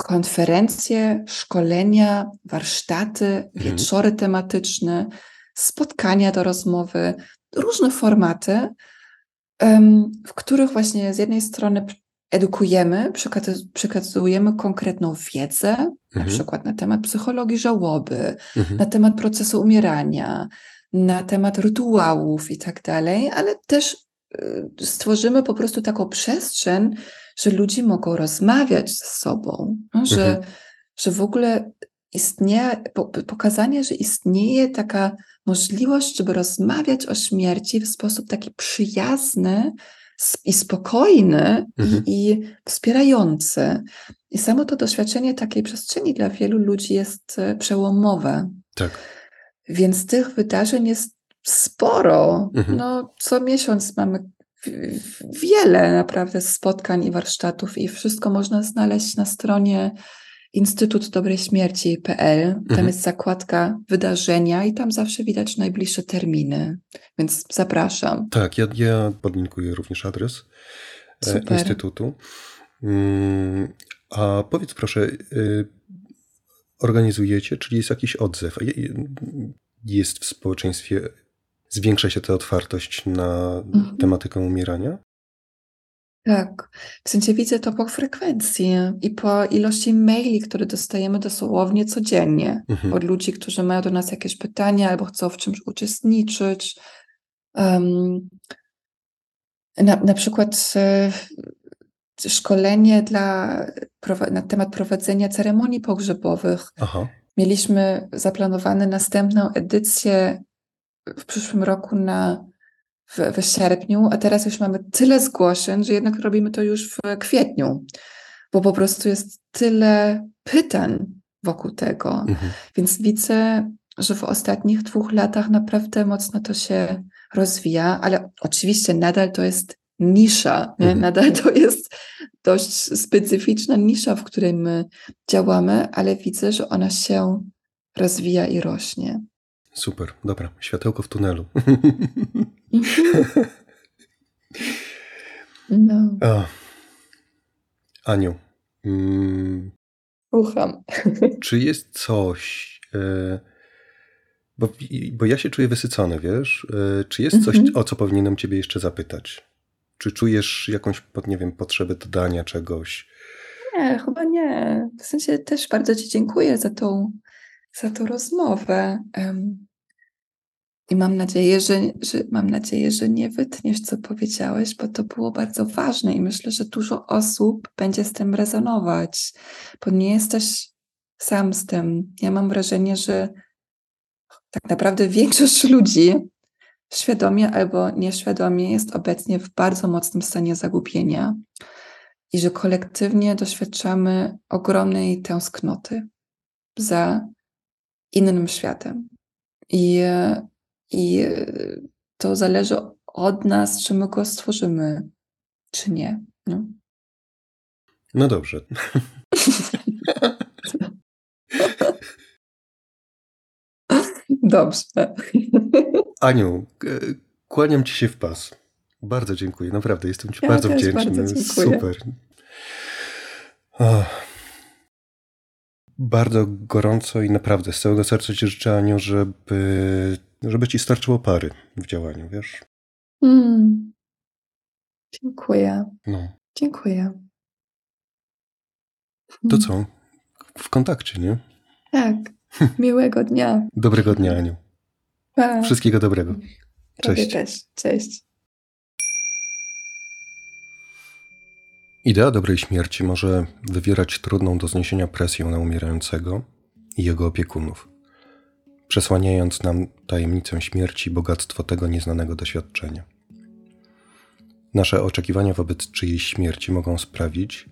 konferencje, szkolenia, warsztaty, mhm. wieczory tematyczne, spotkania do rozmowy, różne formaty, w których właśnie z jednej strony edukujemy, przekazujemy konkretną wiedzę, mhm. na przykład na temat psychologii żałoby, mhm. na temat procesu umierania, na temat rytuałów i tak dalej, ale też y, stworzymy po prostu taką przestrzeń, że ludzie mogą rozmawiać ze sobą, no, że, mhm. że w ogóle istnieje, pokazanie, że istnieje taka możliwość, żeby rozmawiać o śmierci w sposób taki przyjazny i spokojny mhm. i, i wspierający. I samo to doświadczenie takiej przestrzeni dla wielu ludzi jest e, przełomowe. Tak. Więc tych wydarzeń jest sporo. Mhm. No, co miesiąc mamy wiele naprawdę spotkań i warsztatów, i wszystko można znaleźć na stronie Instytut Dobrej Śmierci.pl. Tam mhm. jest zakładka wydarzenia i tam zawsze widać najbliższe terminy, więc zapraszam. Tak, ja, ja podlinkuję również adres e, Super. Instytutu. Mm, a powiedz proszę, y, organizujecie, czyli jest jakiś odzew? Jest w społeczeństwie, zwiększa się ta otwartość na mhm. tematykę umierania? Tak, w sensie widzę to po frekwencji i po ilości maili, które dostajemy dosłownie codziennie mhm. od ludzi, którzy mają do nas jakieś pytania albo chcą w czymś uczestniczyć. Um, na, na przykład e, szkolenie dla, na temat prowadzenia ceremonii pogrzebowych. Aha. Mieliśmy zaplanowane następną edycję w przyszłym roku na w, w sierpniu, a teraz już mamy tyle zgłoszeń, że jednak robimy to już w kwietniu, bo po prostu jest tyle pytań wokół tego. Mhm. Więc widzę, że w ostatnich dwóch latach naprawdę mocno to się rozwija, ale oczywiście nadal to jest nisza, mhm. nadal to jest dość specyficzna nisza, w której my działamy, ale widzę, że ona się rozwija i rośnie. Super, dobra, światełko w tunelu. no. O. Aniu. Mm, Ucham. czy jest coś, e, bo, bo ja się czuję wysycony, wiesz? E, czy jest coś, mhm. o co powinienem ciebie jeszcze zapytać? Czy czujesz jakąś, nie wiem, potrzebę dodania czegoś? Nie, chyba nie. W sensie też bardzo Ci dziękuję za tą, za tą rozmowę. I mam nadzieję, że, że, mam nadzieję, że nie wytniesz, co powiedziałeś, bo to było bardzo ważne i myślę, że dużo osób będzie z tym rezonować, bo nie jesteś sam z tym. Ja mam wrażenie, że tak naprawdę większość ludzi świadomie albo nieświadomie jest obecnie w bardzo mocnym stanie zagubienia i że kolektywnie doświadczamy ogromnej tęsknoty za innym światem. I, i to zależy od nas, czy my go stworzymy, czy nie. No, no dobrze. Dobrze. Aniu, kłaniam ci się w pas. Bardzo dziękuję, naprawdę jestem ci ja bardzo wdzięczny. Bardzo Super. Oh. Bardzo gorąco i naprawdę z całego serca ci życzę, Aniu, żeby, żeby ci starczyło pary w działaniu, wiesz? Mm. Dziękuję. No. Dziękuję. To co? W kontakcie, nie? Tak. Miłego dnia. Dobrego dnia, Aniu. Pa. Wszystkiego dobrego. Cześć. Tobie też. Cześć. Idea dobrej śmierci może wywierać trudną do zniesienia presję na umierającego i jego opiekunów, przesłaniając nam tajemnicę śmierci bogactwo tego nieznanego doświadczenia. Nasze oczekiwania wobec czyjejś śmierci mogą sprawić,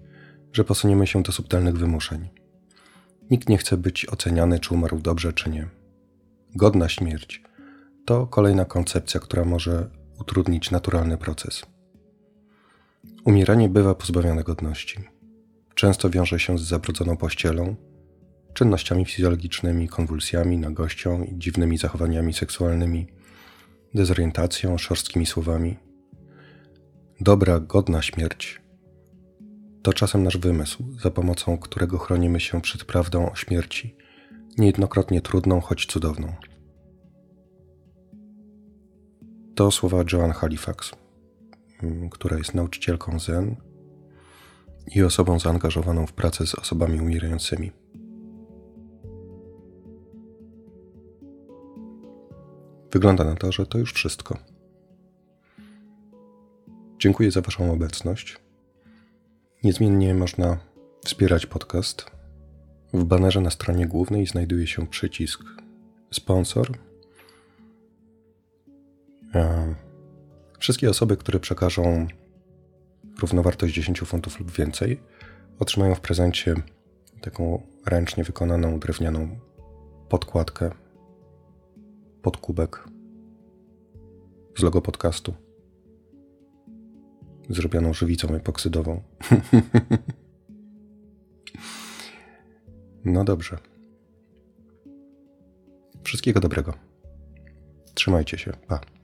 że posuniemy się do subtelnych wymuszeń. Nikt nie chce być oceniany, czy umarł dobrze, czy nie. Godna śmierć to kolejna koncepcja, która może utrudnić naturalny proces. Umieranie bywa pozbawione godności. Często wiąże się z zabrudzoną pościelą, czynnościami fizjologicznymi, konwulsjami, nagością i dziwnymi zachowaniami seksualnymi, dezorientacją, szorstkimi słowami. Dobra, godna śmierć to czasem nasz wymysł, za pomocą którego chronimy się przed prawdą o śmierci, niejednokrotnie trudną, choć cudowną. To słowa Joan Halifax, mm, która jest nauczycielką Zen i osobą zaangażowaną w pracę z osobami umierającymi. Wygląda na to, że to już wszystko. Dziękuję za Waszą obecność. Niezmiennie można wspierać podcast. W banerze na stronie głównej znajduje się przycisk sponsor. Wszystkie osoby, które przekażą równowartość 10 funtów lub więcej, otrzymają w prezencie taką ręcznie wykonaną drewnianą podkładkę, podkubek z logo podcastu zrobioną żywicą epoksydową. no dobrze. Wszystkiego dobrego. Trzymajcie się. Pa.